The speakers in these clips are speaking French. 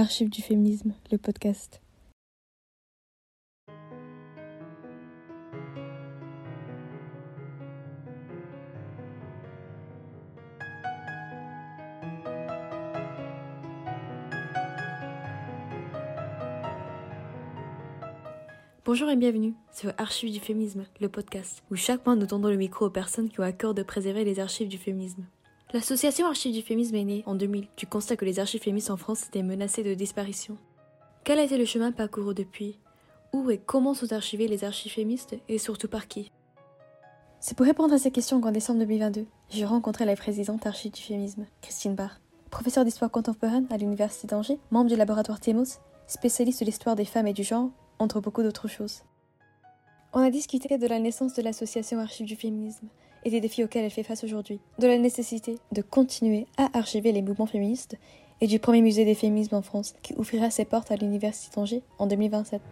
Archives du féminisme, le podcast. Bonjour et bienvenue sur Archives du féminisme, le podcast, où chaque mois nous tendons le micro aux personnes qui ont à cœur de préserver les archives du féminisme. L'association Archives du féminisme est née en 2000 du constat que les archives féministes en France étaient menacées de disparition. Quel a été le chemin parcouru depuis? Où et comment sont archivées les archives féministes et surtout par qui? C'est pour répondre à ces questions qu'en décembre 2022, j'ai rencontré la présidente Archives du féminisme, Christine Barr, professeure d'histoire contemporaine à l'Université d'Angers, membre du laboratoire TEMOS, spécialiste de l'histoire des femmes et du genre, entre beaucoup d'autres choses. On a discuté de la naissance de l'association Archives du féminisme et des défis auxquels elle fait face aujourd'hui, de la nécessité de continuer à archiver les mouvements féministes et du premier musée des féminismes en France qui ouvrira ses portes à l'Université d'Angers en 2027.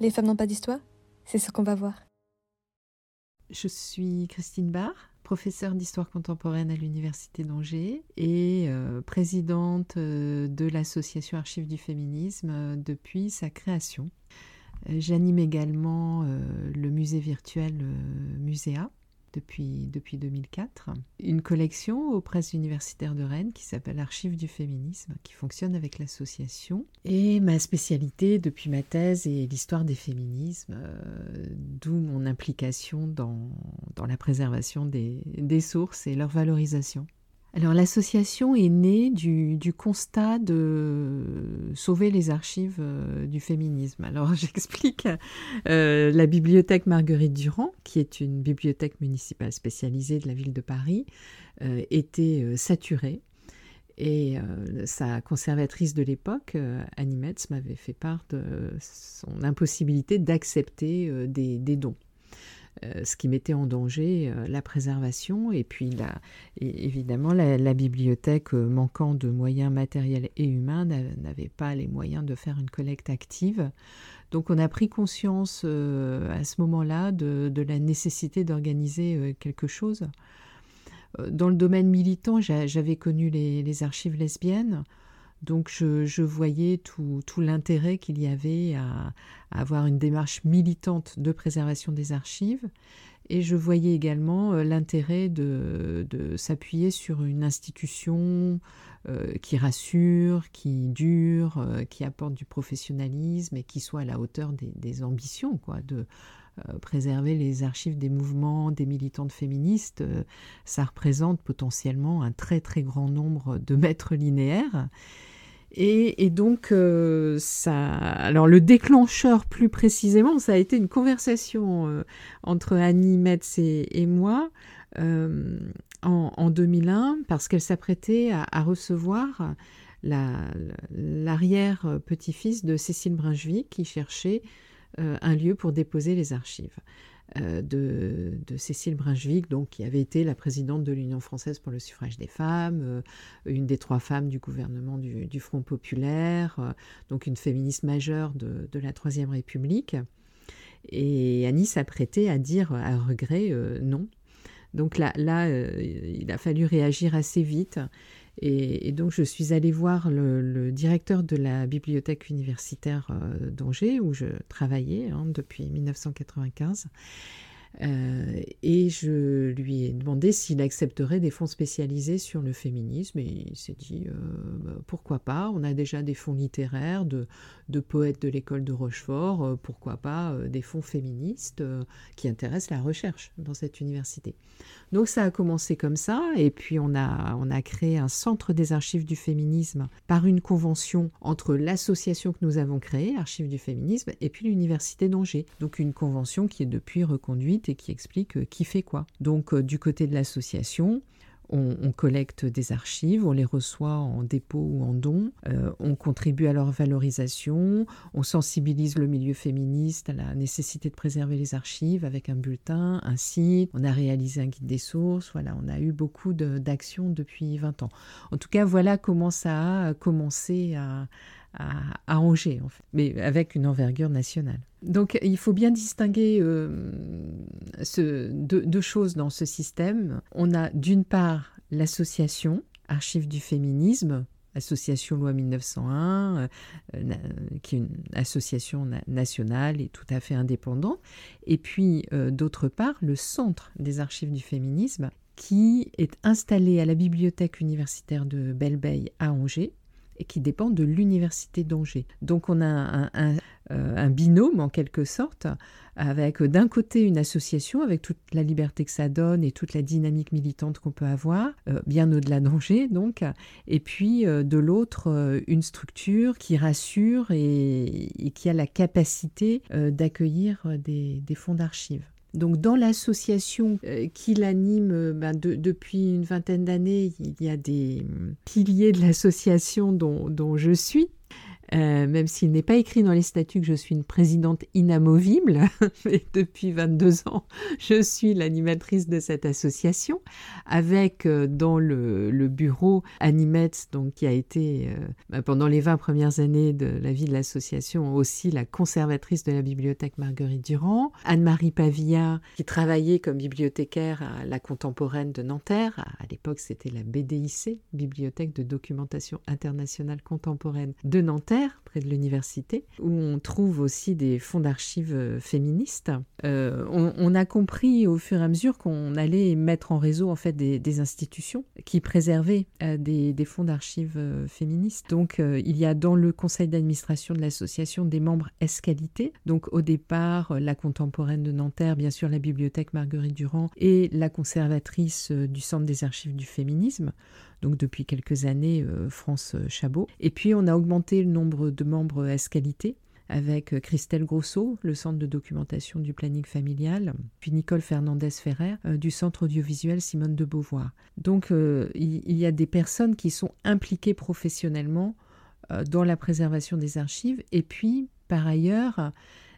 Les femmes n'ont pas d'histoire C'est ce qu'on va voir. Je suis Christine Barr, professeure d'histoire contemporaine à l'Université d'Angers et euh, présidente euh, de l'association Archives du féminisme euh, depuis sa création. J'anime également le musée virtuel Muséa depuis, depuis 2004. Une collection aux presses universitaires de Rennes qui s'appelle Archives du féminisme, qui fonctionne avec l'association. Et ma spécialité depuis ma thèse est l'histoire des féminismes, euh, d'où mon implication dans, dans la préservation des, des sources et leur valorisation. Alors l'association est née du, constat de sauver les archives euh, du féminisme. Alors j'explique. Euh, la bibliothèque Marguerite Durand, qui est une bibliothèque municipale spécialisée de la ville de Paris, euh, était saturée. Et sa conservatrice de l'époque, Annie Metz, m'avait fait part de son impossibilité d'accepter des dons. Euh, ce qui mettait en danger euh, la préservation et puis évidemment la, bibliothèque euh, manquant de moyens matériels et humains n'avait pas les moyens de faire une collecte active. Donc on a pris conscience à ce moment-là de, la nécessité d'organiser quelque chose. Dans le domaine militant, j'avais connu les archives lesbiennes. Donc je, voyais tout, l'intérêt qu'il y avait à, avoir une démarche militante de préservation des archives et je voyais également euh, l'intérêt de, s'appuyer sur une institution euh, qui rassure, qui dure, euh, qui apporte du professionnalisme et qui soit à la hauteur des, ambitions, quoi, de préserver les archives des mouvements, des militantes féministes. ça représente potentiellement un très très grand nombre de mètres linéaires. Et, donc, euh, alors le déclencheur plus précisément, ça a été une conversation euh, entre Annie Metz et, moi euh, en, 2001, parce qu'elle s'apprêtait à, recevoir l'arrière-petit-fils de Cécile Brunswick qui cherchait un lieu pour déposer les archives. Euh, de, Cécile Brunswick, donc, qui avait été la présidente de l'Union française pour le suffrage des femmes, euh, une des trois femmes du gouvernement du, Front populaire, euh, donc une féministe majeure de, la Troisième République. Et Annie s'apprêtait à dire à regret non. Donc là, là il a fallu réagir assez vite. Et, donc je suis allée voir le, directeur de la bibliothèque universitaire euh, d'Angers, où je travaillais hein, depuis 1995. Euh, et je lui ai demandé s'il accepterait des fonds spécialisés sur le féminisme et il s'est dit euh, bah, pourquoi pas, on a déjà des fonds littéraires de, de poètes de l'école de Rochefort, euh, pourquoi pas des fonds féministes qui intéressent la recherche dans cette université. Donc ça a commencé comme ça et puis on a, on a créé un centre des archives du féminisme par une convention entre l'association que nous avons créée, Archives du féminisme, et puis l'université d'Angers. Donc une convention qui est depuis reconduite et qui explique euh, qui fait quoi. Donc euh, du côté de l'association, on, collecte des archives, on les reçoit en dépôt ou en don, euh, on contribue à leur valorisation, on sensibilise le milieu féministe à la nécessité de préserver les archives avec un bulletin, un site, on a réalisé un guide des sources, voilà, on a eu beaucoup d'actions depuis 20 ans. En tout cas, voilà comment ça a commencé à, à, Angers, mais avec une envergure nationale. Donc il faut bien distinguer euh, deux, choses dans ce système. On a d'une part l'association Archives du féminisme, association loi 1901, euh, qui est une association nationale et tout à fait indépendante, et puis euh, d'autre part le Centre des archives du féminisme, qui est installé à la bibliothèque universitaire de Belleveille à Angers qui dépend de l'université d'Angers. Donc on a un, euh, binôme en quelque sorte, avec d'un côté une association avec toute la liberté que ça donne et toute la dynamique militante qu'on peut avoir, euh, bien au-delà d'Angers donc, et puis euh, de l'autre une structure qui rassure et, qui a la capacité d'accueillir des fonds d'archives. Donc dans l'association euh, qui l'anime euh, ben, depuis une vingtaine d'années, il y a des piliers de l'association dont, je suis. Euh, même s'il n'est pas écrit dans les statuts que je suis une présidente inamovible, mais depuis 22 ans, je suis l'animatrice de cette association, avec euh, dans le, bureau Animetz, donc, qui a été euh, bah, pendant les 20 premières années de la vie de l'association aussi la conservatrice de la bibliothèque Marguerite Durand, Anne-Marie Pavillard, qui travaillait comme bibliothécaire à la contemporaine de Nanterre, à l'époque c'était la BDIC, Bibliothèque de documentation internationale contemporaine de Nanterre, près de l'université, où on trouve aussi des fonds d'archives euh, féministes. Euh, on, a compris au fur et à mesure qu'on allait mettre en réseau en fait des, institutions qui préservaient euh, des, fonds d'archives féministes. Donc il y a dans le conseil d'administration de l'association des membres escalité. Donc au départ la contemporaine de Nanterre, bien sûr la bibliothèque Marguerite Durand et la conservatrice du centre des archives du féminisme donc depuis quelques années euh, France Chabot. Et puis on a augmenté le nombre de membres Escalité avec euh, Christelle Grosso, le centre de documentation du planning familial, puis Nicole Fernandez-Ferrer euh, du centre audiovisuel Simone de Beauvoir. Donc il y a des personnes qui sont impliquées professionnellement dans la préservation des archives et puis par ailleurs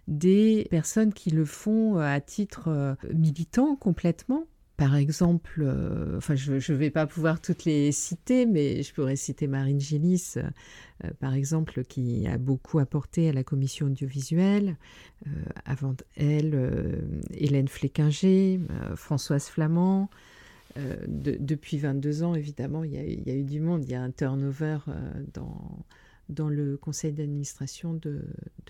des personnes qui le font à titre militant complètement par exemple, euh, enfin je ne vais pas pouvoir toutes les citer, mais je pourrais citer Marine Gillis, euh, par exemple, qui a beaucoup apporté à la commission audiovisuelle. Euh, avant elle, Hélène Fléquinger, Françoise Flamand. depuis 22 ans, évidemment, il y, a, eu du monde. Il y a un turnover dans le conseil d'administration de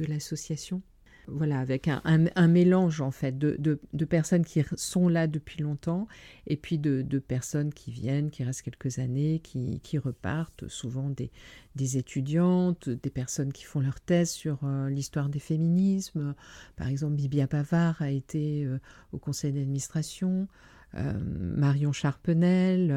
l'association voilà, avec un, mélange en fait de, personnes qui sont là depuis longtemps et puis de, personnes qui viennent, qui restent quelques années, qui, repartent, souvent des, étudiantes, des personnes qui font leur thèse sur euh, l'histoire des féminismes. Par exemple, Bibia Pavard a été euh, au conseil d'administration, euh, Marion Charpenel,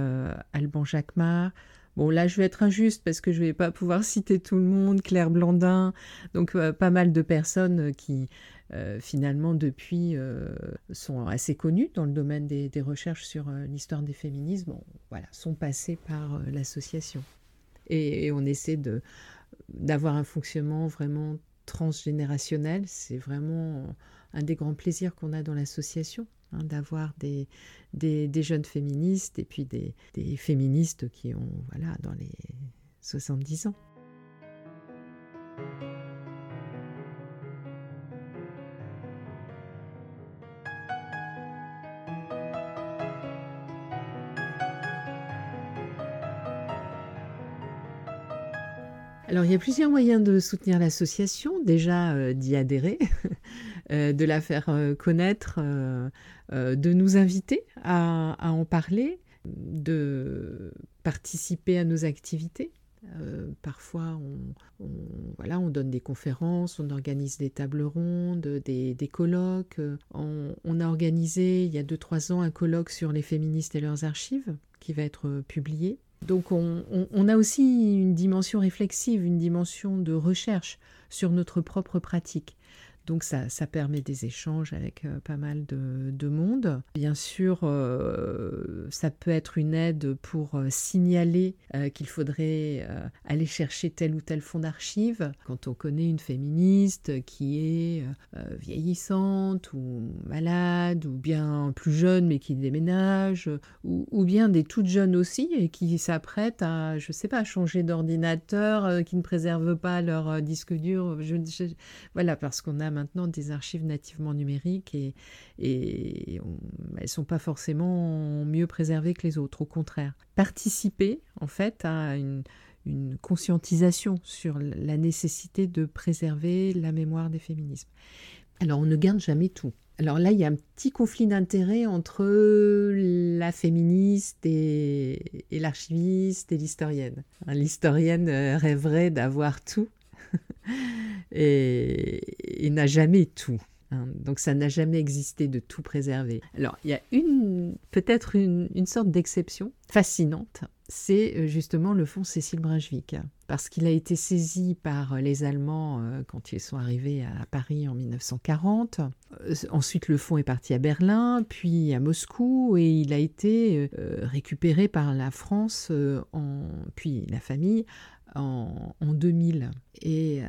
Alban Jacquemart. Bon, là, je vais être injuste parce que je ne vais pas pouvoir citer tout le monde, Claire Blandin, donc euh, pas mal de personnes qui, euh, finalement, depuis, euh, sont assez connues dans le domaine des, recherches sur l'histoire des féminismes, voilà, sont passées par l'association. Et, on essaie de, d'avoir un fonctionnement vraiment transgénérationnel. C'est vraiment un des grands plaisirs qu'on a dans l'association. Hein, d'avoir des, des, jeunes féministes et puis des, des féministes qui ont voilà, dans les 70 ans. Alors il y a plusieurs moyens de soutenir l'association, déjà euh, d'y adhérer, de la faire euh, connaître, de nous inviter à, en parler, de participer à nos activités. parfois, on, voilà, on donne des conférences, on organise des tables rondes, des, colloques. On, on, a organisé il y a 2-3 ans un colloque sur les féministes et leurs archives qui va être publié. Donc on, a aussi une dimension réflexive, une dimension de recherche sur notre propre pratique. Donc ça, ça permet des échanges avec pas mal de, de, monde. Bien sûr, ça peut être une aide pour signaler qu'il faudrait aller chercher tel ou tel fonds d'archives. Quand on connaît une féministe qui est vieillissante ou malade ou bien plus jeune mais qui déménage ou, bien des toutes jeunes aussi et qui s'apprêtent à, je sais pas, changer d'ordinateur, euh, qui ne préservent pas leur euh, disque dur. Je, voilà, parce qu'on a maintenant des archives nativement numériques et, elles sont pas forcément mieux préservées que les autres. Au contraire, participer en fait à une, conscientisation sur la nécessité de préserver la mémoire des féminismes. Alors on ne garde jamais tout. Alors là, il y a un petit conflit d'intérêts entre la féministe et, l'archiviste et l'historienne. L'historienne euh, rêverait d'avoir tout et, n'a jamais tout. Hein. donc ça n'a jamais existé de tout préserver. Alors il y a une peut-être une, sorte d'exception fascinante c'est euh, justement le fonds Cécile Brunswick, parce qu'il a été saisi par euh, les Allemands euh, quand ils sont arrivés à Paris en 1940. Ensuite, le fonds est parti à Berlin, puis à Moscou, et il a été récupéré par la France, puis la famille, en, 2000. Et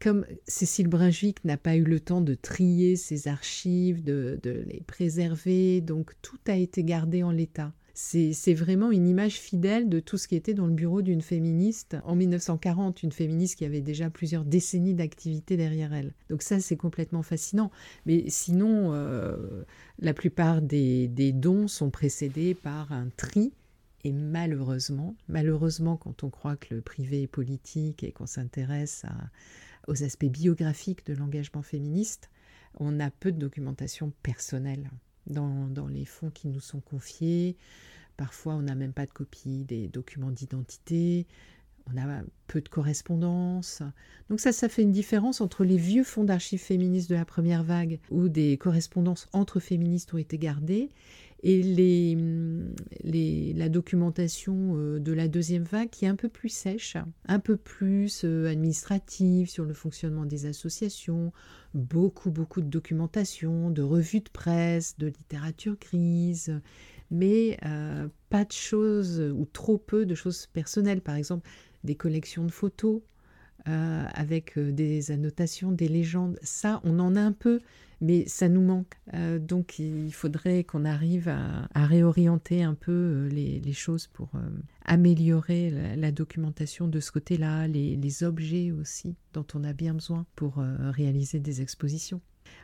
comme Cécile Brunswick n'a pas eu le temps de trier ses archives, de les préserver, donc tout a été gardé en l'état c'est vraiment une image fidèle de tout ce qui était dans le bureau d'une féministe en 1940, une féministe qui avait déjà plusieurs décennies d'activité derrière elle. Donc ça, c'est complètement fascinant. Mais sinon, euh, la plupart des, dons sont précédés par un tri. Et malheureusement, malheureusement, quand on croit que le privé est politique et qu'on s'intéresse aux aspects biographiques de l'engagement féministe, on a peu de documentation personnelle dans, les fonds qui nous sont confiés. Parfois, on n'a même pas de copie des documents d'identité. On a peu de correspondance. Donc ça, ça fait une différence entre les vieux fonds d'archives féministes de la première vague, où des correspondances entre féministes ont été gardées, et les, la documentation euh, de la deuxième vague qui est un peu plus sèche, un peu plus euh, administrative sur le fonctionnement des associations, beaucoup beaucoup de documentation, de revues de presse, de littérature grise, mais euh, pas de choses ou trop peu de choses personnelles, par exemple des collections de photos. avec des annotations, des légendes. Ça, on en a un peu, mais ça nous manque. Euh, donc il faudrait qu'on arrive à, réorienter un peu euh, les, choses pour euh, améliorer la, documentation de ce côté-là, les, objets aussi dont on a bien besoin pour réaliser des expositions.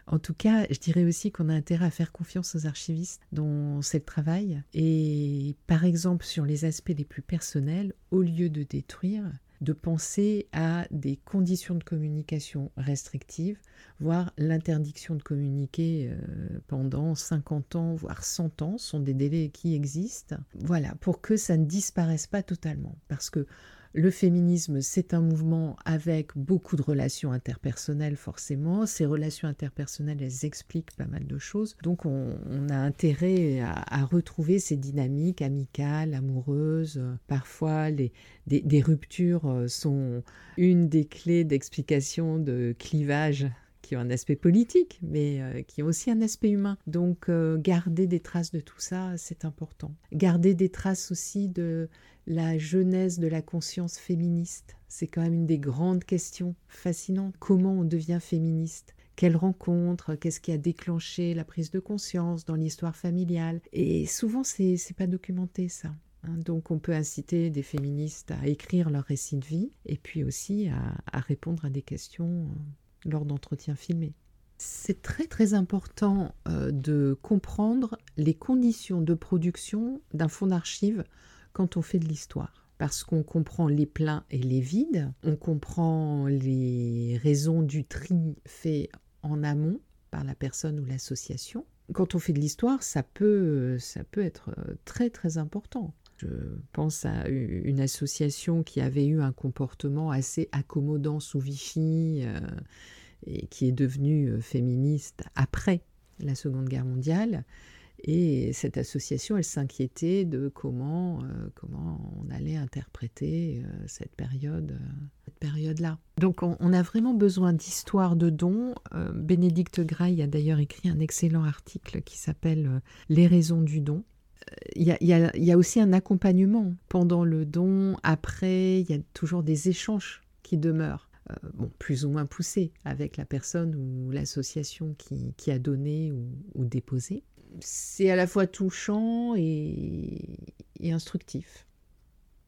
En tout cas, je dirais aussi qu'on a intérêt à faire confiance aux archivistes dont c'est le travail. Et par exemple, sur les aspects les plus personnels, au lieu de détruire, de penser à des conditions de communication restrictives, voire l'interdiction de communiquer euh, pendant 50 ans, voire 100 ans, sont des délais qui existent. Voilà, pour que ça ne disparaisse pas totalement. Parce que le féminisme, c'est un mouvement avec beaucoup de relations interpersonnelles forcément. Ces relations interpersonnelles, elles expliquent pas mal de choses. Donc on, a intérêt à, retrouver ces dynamiques amicales, amoureuses. Parfois, les, des, ruptures euh, sont une des clés d'explication de clivage qui ont un aspect politique, mais euh, qui ont aussi un aspect humain. Donc euh, garder des traces de tout ça, c'est important. Garder des traces aussi de la jeunesse de la conscience féministe. C'est quand même une des grandes questions fascinantes. Comment on devient féministe? Quelle rencontre, qu'est-ce qui a déclenché la prise de conscience dans l'histoire familiale? Et souvent, c'est pas documenté ça. Hein. Donc on peut inciter des féministes à écrire leur récit de vie et puis aussi à, répondre à des questions euh, lors d'entretiens filmés. C'est très très important euh, de comprendre les conditions de production d'un fonds d'archives quand on fait de l'histoire. Parce qu'on comprend les pleins et les vides, on comprend les raisons du tri fait en amont par la personne ou l'association. Quand on fait de l'histoire, ça peut, ça peut être très très important. Je pense à une association qui avait eu un comportement assez accommodant sous Vichy euh, et qui est devenue euh, féministe après la Seconde Guerre mondiale et cette association, elle s'inquiétait de comment, euh, comment on allait interpréter euh, cette, période, cette période-là. Donc on, a vraiment besoin d'histoires de dons. Euh, Bénédicte Graille a d'ailleurs écrit un excellent article qui s'appelle euh, Les raisons du don. Il y, y, a, aussi un accompagnement pendant le don, après, il y a toujours des échanges qui demeurent. bon, plus ou moins poussés avec la personne ou l'association qui, a donné ou déposé c'est à la fois touchant et, instructif.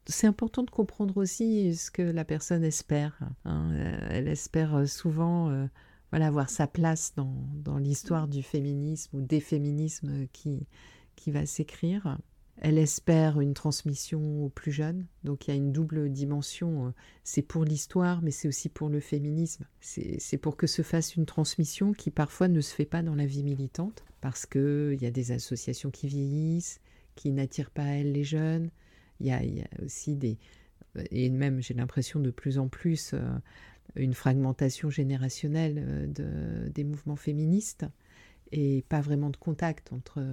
C'est important de comprendre aussi ce que la personne espère. Hein. Elle espère souvent euh, voilà, avoir sa place dans, l'histoire du féminisme ou des féminismes qui, qui va s'écrire. Elle espère une transmission aux plus jeunes. Donc il y a une double dimension. C'est pour l'histoire, mais c'est aussi pour le féminisme. C'est pour que se fasse une transmission qui parfois ne se fait pas dans la vie militante, parce qu'il y a des associations qui vieillissent, qui n'attirent pas à elles les jeunes. Il y a, aussi des... Et même, j'ai l'impression de plus en plus, euh, une fragmentation générationnelle euh, de, des mouvements féministes et pas vraiment de contact entre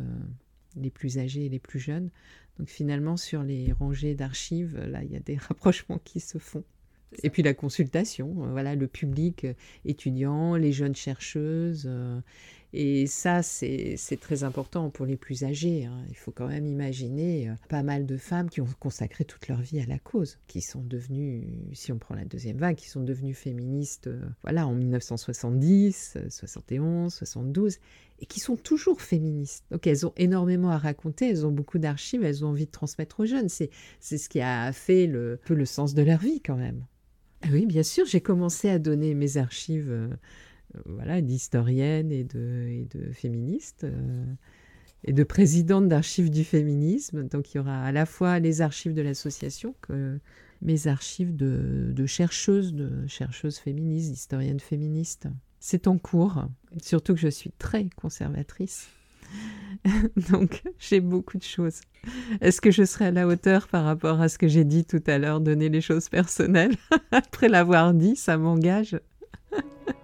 les plus âgés et les plus jeunes. Donc finalement, sur les rangées d'archives, là, il y a des rapprochements qui se font. Et puis la consultation, euh, voilà, le public euh, étudiant, les jeunes chercheuses. Euh, et ça, c'est très important pour les plus âgés. Hein. Il faut quand même imaginer pas mal de femmes qui ont consacré toute leur vie à la cause, qui sont devenues, si on prend la deuxième vague, qui sont devenues féministes voilà, en 1970, 71, 72, et qui sont toujours féministes. Donc elles ont énormément à raconter, elles ont beaucoup d'archives, elles ont envie de transmettre aux jeunes. C'est ce qui a fait le, peu le sens de leur vie quand même. Ah oui, bien sûr, j'ai commencé à donner mes archives euh, voilà, d'historienne et de, et de féministe euh, et de présidente d'archives du féminisme. Donc il y aura à la fois les archives de l'association que mes archives de, de chercheuses, de chercheuses féministes, d'historiennes féministes. C'est en cours, surtout que je suis très conservatrice. Donc, j'ai beaucoup de choses. Est-ce que je serai à la hauteur par rapport à ce que j'ai dit tout à l'heure, donner les choses personnelles? Après l'avoir dit, ça m'engage.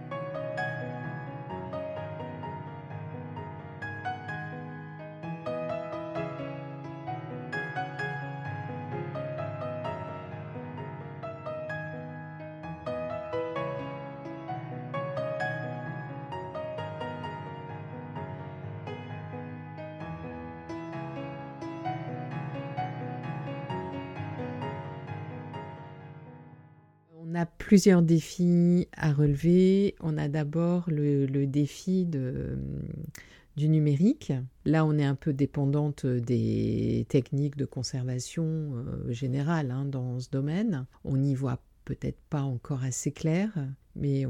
plusieurs défis à relever. On a d'abord le, défi du numérique. Là, on est un peu dépendante des techniques de conservation euh, hein, dans ce domaine. On n'y voit peut-être pas encore assez clair, mais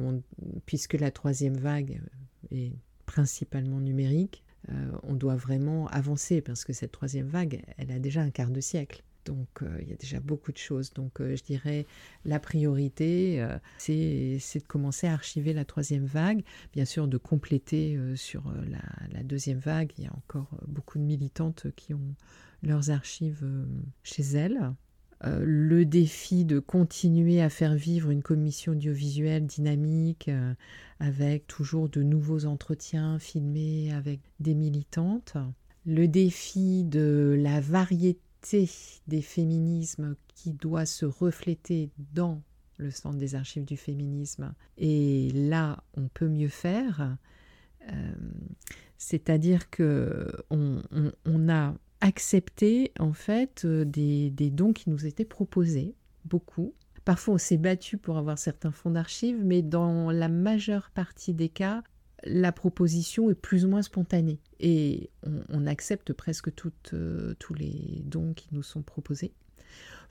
puisque la troisième vague est principalement numérique, euh, on doit vraiment avancer parce que cette troisième vague, elle a déjà un quart de siècle. Donc euh, il y a déjà beaucoup de choses. Donc euh, je dirais la priorité, euh, c'est de commencer à archiver la troisième vague, bien sûr de compléter sur la, deuxième vague. Il y a encore beaucoup de militantes qui ont leurs archives chez elles. le défi de continuer à faire vivre une commission audiovisuelle dynamique avec toujours de nouveaux entretiens filmés avec des militantes. Le défi de la variété des féminismes qui doit se refléter dans le centre des archives du féminisme. Et là, on peut mieux faire. Euh, c'est-à-dire que on, a accepté en fait des, des, dons qui nous étaient proposés, beaucoup. Parfois, on s'est battu pour avoir certains fonds d'archives, mais dans la majeure partie des cas, la proposition est plus ou moins spontanée et on, accepte presque euh, tous les dons qui nous sont proposés.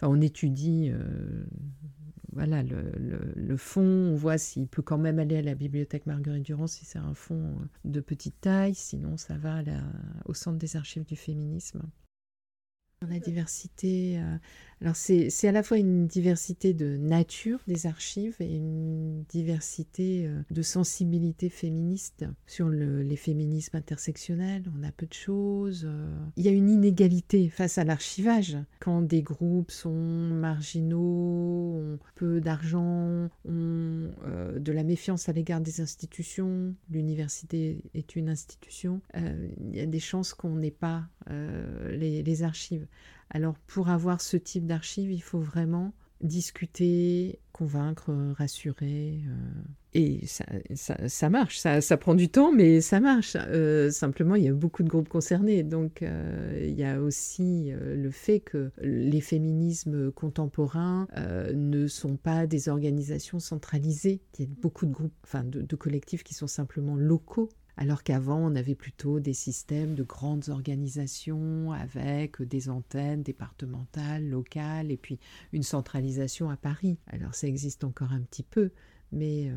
On étudie euh, voilà, le, fond, on voit s'il peut quand même aller à la bibliothèque Marguerite Durand si c'est un fond de petite taille, sinon ça va au centre des archives du féminisme. La diversité, euh, alors c'est à la fois une diversité de nature des archives et une diversité euh, de sensibilité féministe sur les féminismes intersectionnels. On a peu de choses. Euh. Il y a une inégalité face à l'archivage. Quand des groupes sont marginaux, ont peu d'argent, ont de la méfiance à l'égard des institutions, l'université est une institution, il y a des chances qu'on n'ait pas les archives. Alors pour avoir ce type d'archives, il faut vraiment discuter, convaincre, rassurer. Euh, et ça, ça, marche, ça, ça, prend du temps, mais ça marche. Euh, simplement, il y a beaucoup de groupes concernés. Donc, euh, il y a aussi le fait que les féminismes contemporains ne sont pas des organisations centralisées. Il y a beaucoup de groupes, enfin de collectifs qui sont simplement locaux alors qu'avant on avait plutôt des systèmes de grandes organisations avec des antennes départementales, locales, et puis une centralisation à Paris. Alors ça existe encore un petit peu, mais euh,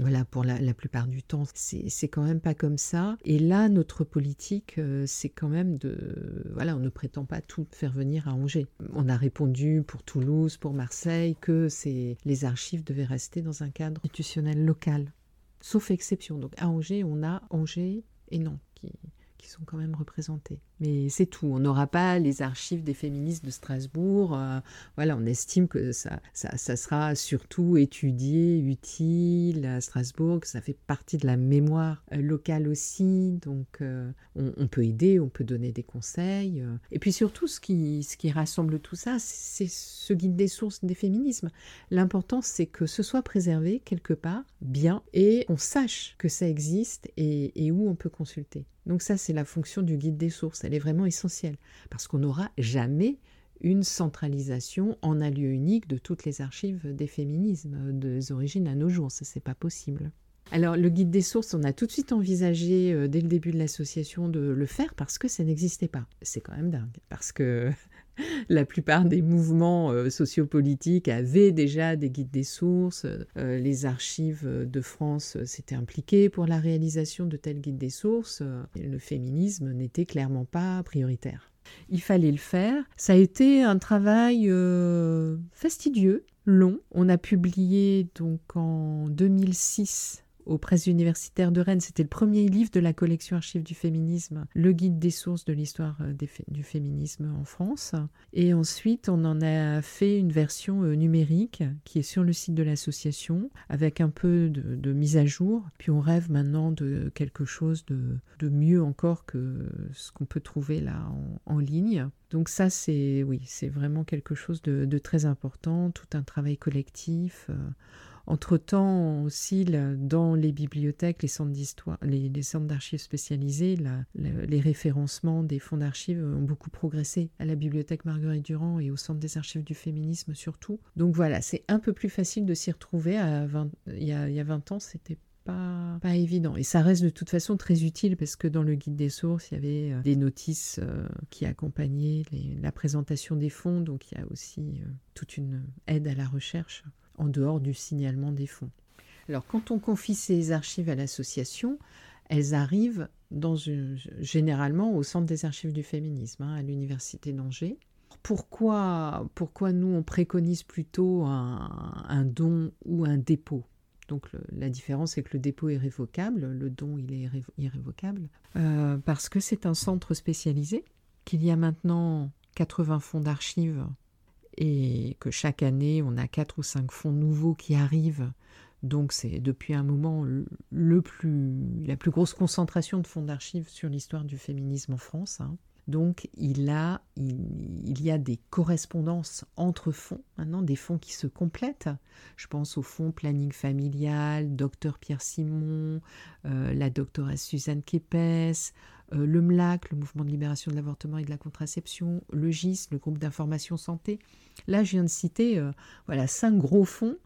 voilà, pour la, plupart du temps, c'est quand même pas comme ça. Et là, notre politique, euh, c'est quand même de... Voilà, on ne prétend pas tout faire venir à Angers. On a répondu pour Toulouse, pour Marseille, que les archives devaient rester dans un cadre institutionnel local sauf exception. Donc à Angers, on a Angers et Nantes qui, qui sont quand même représentés. Mais c'est tout. On n'aura pas les archives des féministes de Strasbourg. Euh, voilà, on estime que ça, ça, sera surtout étudié, utile à Strasbourg, ça fait partie de la mémoire euh, locale aussi. Donc, euh, on, peut aider, on peut donner des conseils. Et puis surtout, ce qui, ce qui rassemble tout ça, c'est ce guide des sources des féminismes. L'important, c'est que ce soit préservé quelque part, bien, et on sache que ça existe et où on peut consulter. Donc ça, c'est la fonction du guide des sources. Elle est vraiment essentielle parce qu'on n'aura jamais une centralisation en un lieu unique de toutes les archives des féminismes des origines à nos jours. Ça, c'est pas possible. Alors, le guide des sources, on a tout de suite envisagé euh, dès le début de l'association de le faire parce que ça n'existait pas. C'est quand même dingue. Parce que la plupart des mouvements euh, sociopolitiques avaient déjà des guides des sources. Euh, les archives de France s'étaient impliquées pour la réalisation de tels guides des sources. le féminisme n'était clairement pas prioritaire. Il fallait le faire. Ça a été un travail euh, fastidieux, long. On a publié donc en 2006 aux presses universitaires de Rennes. C'était le premier livre de la collection Archives du féminisme, le guide des sources de l'histoire euh, du féminisme en France. Et ensuite, on en a fait une version euh, numérique qui est sur le site de l'association avec un peu de, mise à jour. Puis on rêve maintenant de quelque chose de, mieux encore que ce qu'on peut trouver là en, ligne. Donc ça, c'est oui, c'est vraiment quelque chose de, très important, tout un travail collectif. Euh, entre-temps aussi, dans les bibliothèques, les centres d'histoire, les, centres d'archives spécialisés, les référencements des fonds d'archives ont beaucoup progressé à la bibliothèque Marguerite Durand et au centre des archives du féminisme surtout. Donc voilà, c'est un peu plus facile de s'y retrouver. À il, y a, il y a 20 ans, c'était pas, pas évident. Et ça reste de toute façon très utile parce que dans le guide des sources, il y avait euh, des notices euh, qui accompagnaient la présentation des fonds, donc il y a aussi euh, toute une aide à la recherche en dehors du signalement des fonds. Alors quand on confie ces archives à l'association, elles arrivent généralement au centre des archives du féminisme, hein, à l'université d'Angers. Pourquoi, pourquoi nous on préconise plutôt un, don ou un dépôt? Donc la différence c'est que le dépôt est révocable, le don il est irrévocable, euh, parce que c'est un centre spécialisé, qu'il y a maintenant 80 fonds d'archives et que chaque année on a quatre ou cinq fonds nouveaux qui arrivent. Donc c'est depuis un moment le plus, la plus grosse concentration de fonds d'archives sur l'histoire du féminisme en France. Hein. Donc il, a, il, y a des correspondances entre fonds, maintenant des fonds qui se complètent. Je pense au fonds planning familial, docteur Pierre Simon, euh, la doctoresse Suzanne Képès, euh, le MLAC, le mouvement de libération de l'avortement et de la contraception, le GIS, le groupe d'information santé. Là, je viens de citer euh, voilà, cinq gros fonds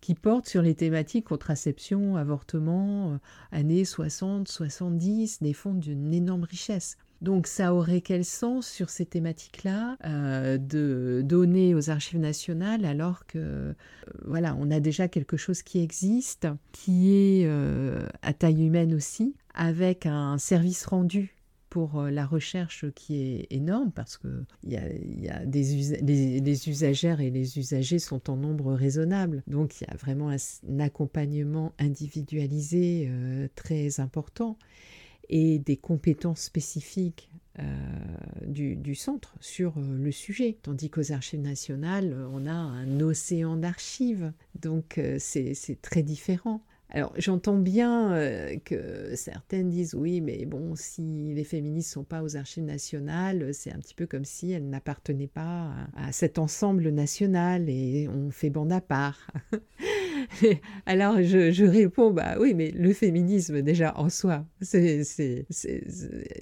qui portent sur les thématiques contraception, avortement, années 60, 70, des fonds d'une énorme richesse. Donc ça aurait quel sens sur ces thématiques-là euh, de donner aux archives nationales alors que euh, voilà, on a déjà quelque chose qui existe, qui est euh, à taille humaine aussi, avec un service rendu pour la recherche qui est énorme parce que y y a des les, usagères et les usagers sont en nombre raisonnable. Donc il y a vraiment un accompagnement individualisé très important et des compétences spécifiques euh, du, centre sur euh, le sujet. Tandis qu'aux archives nationales, on a un océan d'archives, donc euh, c'est très différent. Alors j'entends bien euh, que certaines disent oui, mais bon, si les féministes sont pas aux archives nationales, c'est un petit peu comme si elles n'appartenaient pas à, cet ensemble national et on fait bande à part. Alors je, réponds bah oui, mais le féminisme déjà en soi, c'est,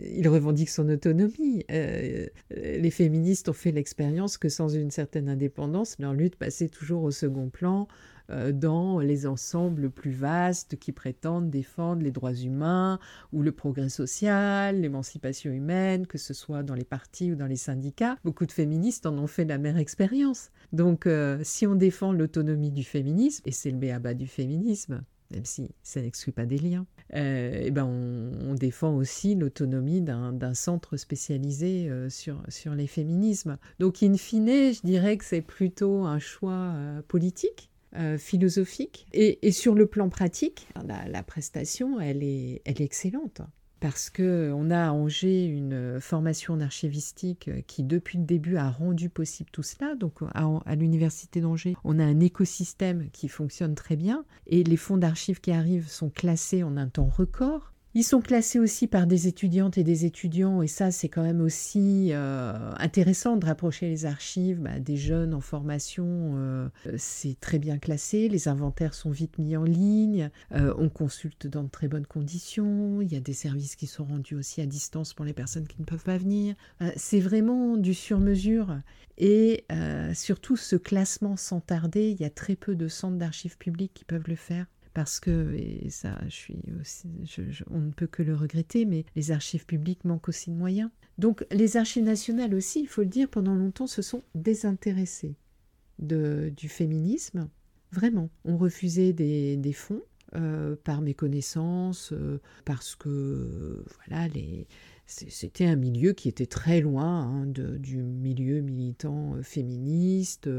il revendique son autonomie. Euh, les féministes ont fait l'expérience que sans une certaine indépendance, leur lutte passait toujours au second plan euh, dans les ensembles plus vastes qui prétendent défendre les droits humains ou le progrès social, l'émancipation humaine, que ce soit dans les partis ou dans les syndicats. Beaucoup de féministes en ont fait la même expérience. Donc euh, si on défend l'autonomie du féminisme, et c'est le béaba du féminisme, même si ça n'exclut pas des liens, euh, eh ben on, défend aussi l'autonomie d'un centre spécialisé sur les féminismes. Donc, in fine, je dirais que c'est plutôt un choix politique euh, philosophique. Et, sur le plan pratique, la, prestation, elle est, elle est excellente. Parce qu'on a à Angers une formation en archivistique qui, depuis le début, a rendu possible tout cela. Donc, à l'Université d'Angers, on a un écosystème qui fonctionne très bien. Et les fonds d'archives qui arrivent sont classés en un temps record. Ils sont classés aussi par des étudiantes et des étudiants, et ça c'est quand même aussi euh, intéressant de rapprocher les archives bah, des jeunes en formation. Euh, c'est très bien classé, les inventaires sont vite mis en ligne, euh, on consulte dans de très bonnes conditions, il y a des services qui sont rendus aussi à distance pour les personnes qui ne peuvent pas venir. c'est vraiment du sur-mesure. Et surtout ce classement sans tarder, il y a très peu de centres d'archives publiques qui peuvent le faire parce que, et ça, on ne peut que le regretter, mais les archives publiques manquent aussi de moyens. Donc les archives nationales aussi, il faut le dire, pendant longtemps se sont désintéressées du féminisme. Vraiment, on refusait des, fonds euh, par méconnaissance, euh, parce que voilà, c'était un milieu qui était très loin hein, du milieu militant euh, féministe.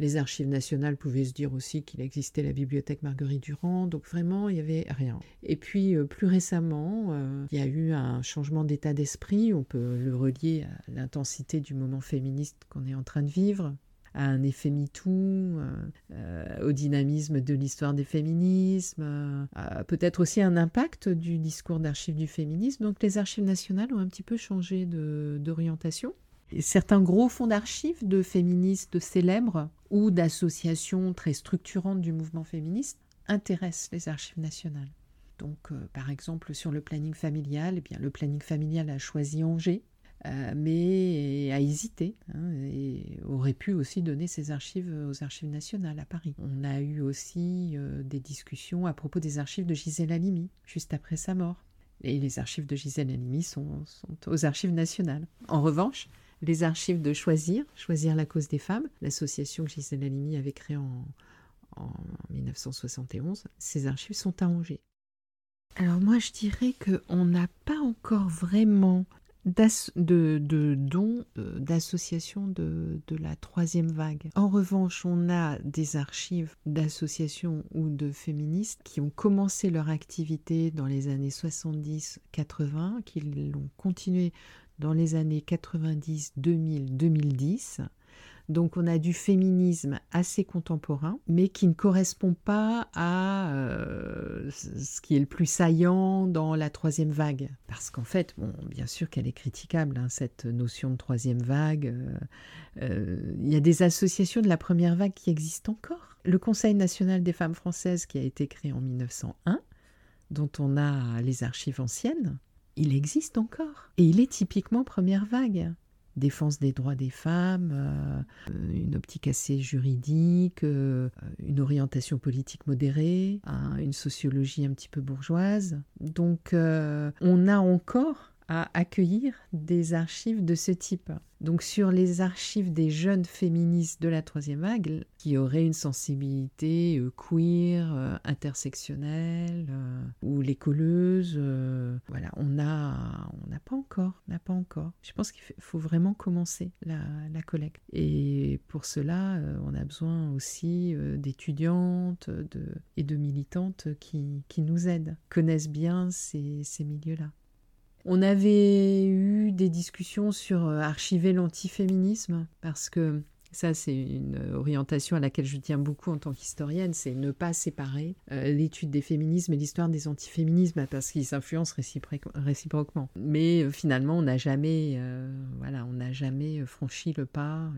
Les archives nationales pouvaient se dire aussi qu'il existait la bibliothèque Marguerite Durand, donc vraiment il n'y avait rien. Et puis euh, plus récemment, euh, il y a eu un changement d'état d'esprit, on peut le relier à l'intensité du moment féministe qu'on est en train de vivre, à un effet MeToo, euh, au dynamisme de l'histoire des féminismes, peut-être aussi un impact du discours d'archives du féminisme. Donc les archives nationales ont un petit peu changé d'orientation. Certains gros fonds d'archives de féministes célèbres ou d'associations très structurantes du mouvement féministe intéressent les archives nationales. Donc, euh, par exemple, sur le planning familial, eh bien, le planning familial a choisi Angers, euh, mais a hésité hein, et aurait pu aussi donner ses archives aux archives nationales à Paris. On a eu aussi euh, des discussions à propos des archives de Gisèle Halimi, juste après sa mort. Et les archives de Gisèle Halimi sont, sont aux archives nationales. En revanche, les archives de Choisir, Choisir la cause des femmes, l'association que Gisèle Halimi avait créée en, en 1971. Ces archives sont à Angers. Alors moi, je dirais qu'on n'a pas encore vraiment de, dons euh, d'associations de, de, la troisième vague. En revanche, on a des archives d'associations ou de féministes qui ont commencé leur activité dans les années 70-80, qui l'ont continué dans les années 90, 2000, 2010. Donc on a du féminisme assez contemporain, mais qui ne correspond pas à euh, ce qui est le plus saillant dans la troisième vague. Parce qu'en fait, bon, bien sûr qu'elle est critiquable, hein, cette notion de troisième vague. Euh, euh, il y a des associations de la première vague qui existent encore. Le Conseil national des femmes françaises qui a été créé en 1901, dont on a les archives anciennes, il existe encore. Et il est typiquement première vague. Défense des droits des femmes, euh, une optique assez juridique, euh, une orientation politique modérée, une sociologie un petit peu bourgeoise. Donc euh, on a encore à accueillir des archives de ce type. Donc sur les archives des jeunes féministes de la troisième vague, qui auraient une sensibilité euh, queer, euh, intersectionnelle, euh, ou les colleuses, voilà, on a, on n'a pas encore, n'a pas encore. Je pense qu'il faut vraiment commencer la, collecte. Et pour cela, on a besoin aussi d'étudiantes et de militantes qui, qui nous aident, connaissent bien ces, ces milieux-là. On avait eu des discussions sur euh, archiver l'antiféminisme parce que Ça, c'est une orientation à laquelle je tiens beaucoup en tant qu'historienne, c'est ne pas séparer euh, l'étude des féminismes et l'histoire des antiféminismes parce qu'ils s'influencent réciproquement. Mais euh, finalement, on n'a jamais, euh, voilà, on n'a jamais franchi le pas.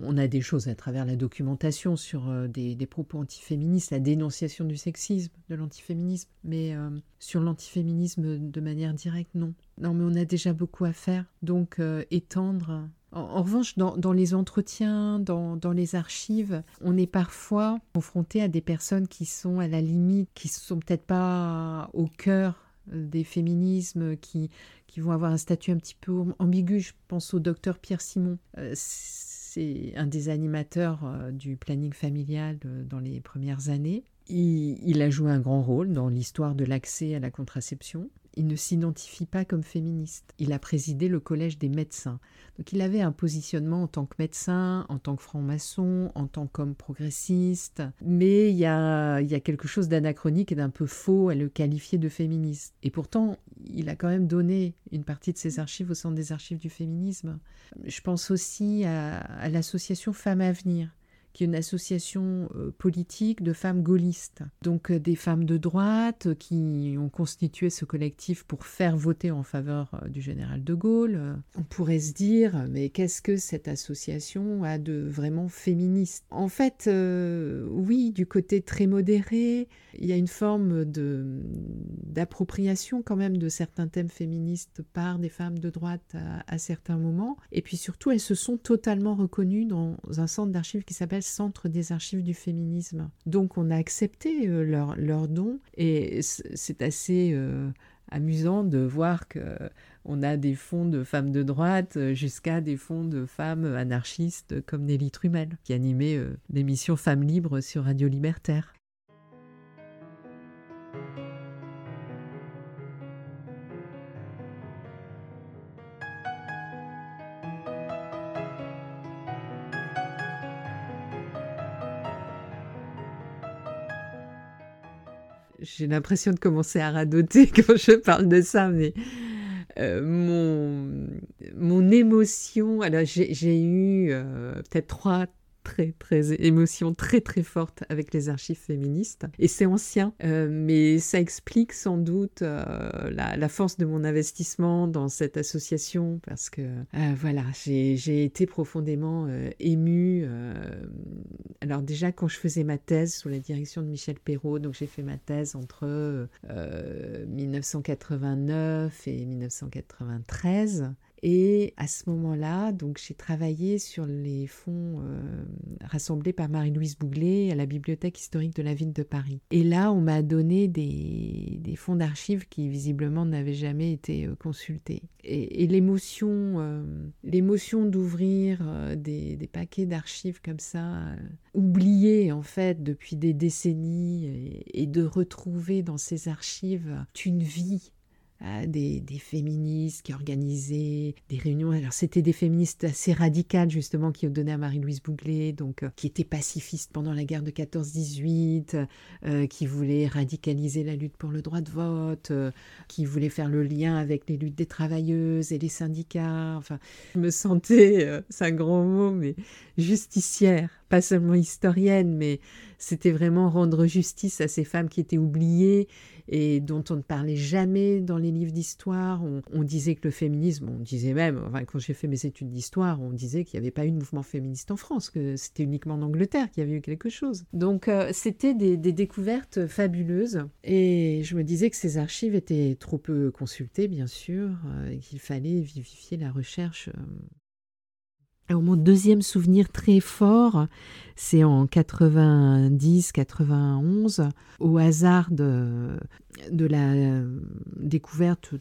On a des choses à travers la documentation sur des, propos antiféministes, la dénonciation du sexisme, de l'antiféminisme, mais sur l'antiféminisme de manière directe, non. Non, mais on a déjà beaucoup à faire. Donc, étendre en, revanche, dans, les entretiens, dans, les archives, on est parfois confronté à des personnes qui sont à la limite, qui ne sont peut-être pas au cœur euh, des féminismes, qui, vont avoir un statut un petit peu ambigu. Je pense au docteur Pierre Simon. Euh, c'est un des animateurs euh, du planning familial dans les premières années. il a joué un grand rôle dans l'histoire de l'accès à la contraception il ne s'identifie pas comme féministe. Il a présidé le collège des médecins. Donc il avait un positionnement en tant que médecin, en tant que franc-maçon, en tant qu'homme progressiste. Mais il y a, quelque chose d'anachronique et d'un peu faux à le qualifier de féministe. Et pourtant, il a quand même donné une partie de ses archives au centre des archives du féminisme. Je pense aussi à, à l'association Femmes à venir qui est une association euh, politique de femmes gaullistes. Donc euh, des femmes de droite qui ont constitué ce collectif pour faire voter en faveur euh, du général de Gaulle. On pourrait se dire, mais qu'est-ce que cette association a de vraiment féministe? En fait, oui, du côté très modéré, il y a une forme d'appropriation quand même de certains thèmes féministes par des femmes de droite à certains moments. Et puis surtout, elles se sont totalement reconnues dans un centre d'archives qui s'appelle Centre des archives du féminisme. Donc on a accepté euh, leur, leur don et c'est assez euh, amusant de voir que on a des fonds de femmes de droite euh, jusqu'à des fonds de femmes anarchistes comme Nelly Trumel, qui animait l'émission Femmes libres sur Radio Libertaire. J'ai l'impression de commencer à radoter quand je parle de ça, mais euh, mon, émotion, alors j'ai eu euh, peut-être trois très, très émotion très, très forte avec les archives féministes. Et c'est ancien, euh, mais ça explique sans doute euh, la, force de mon investissement dans cette association parce que, euh, voilà, j'ai été profondément émue. alors déjà, quand je faisais ma thèse sous la direction de Michel Perrault, donc j'ai fait ma thèse entre 1989 et 1993, et à ce moment-là, donc j'ai travaillé sur les fonds euh, rassemblés par Marie-Louise Bouglet à la Bibliothèque historique de la ville de Paris. Et là, on m'a donné des, fonds d'archives qui visiblement n'avaient jamais été euh, consultés. Et, l'émotion, euh, l'émotion d'ouvrir des, paquets d'archives comme ça, oubliées en fait depuis des décennies, et de retrouver dans ces archives une vie des, féministes qui organisaient des réunions. Alors c'était des féministes assez radicales justement qui ont donné à Marie-Louise Bouglet, donc euh, qui étaient pacifistes pendant la guerre de 14-18, euh, qui voulaient radicaliser la lutte pour le droit de vote, euh, qui voulaient faire le lien avec les luttes des travailleuses et les syndicats. Enfin, je me sentais, c'est un grand mot, mais justicière, pas seulement historienne, mais c'était vraiment rendre justice à ces femmes qui étaient oubliées et dont on ne parlait jamais dans les livres d'histoire. On, disait que le féminisme, on disait même, enfin, quand j'ai fait mes études d'histoire, on disait qu'il n'y avait pas eu de mouvement féministe en France, que c'était uniquement en Angleterre qu'il y avait eu quelque chose. Donc euh, c'était des, découvertes fabuleuses et je me disais que ces archives étaient trop peu consultées, bien sûr, euh, et qu'il fallait vivifier la recherche. Euh. Alors, mon deuxième souvenir très fort, c'est en 90-91, au hasard de, la euh, découverte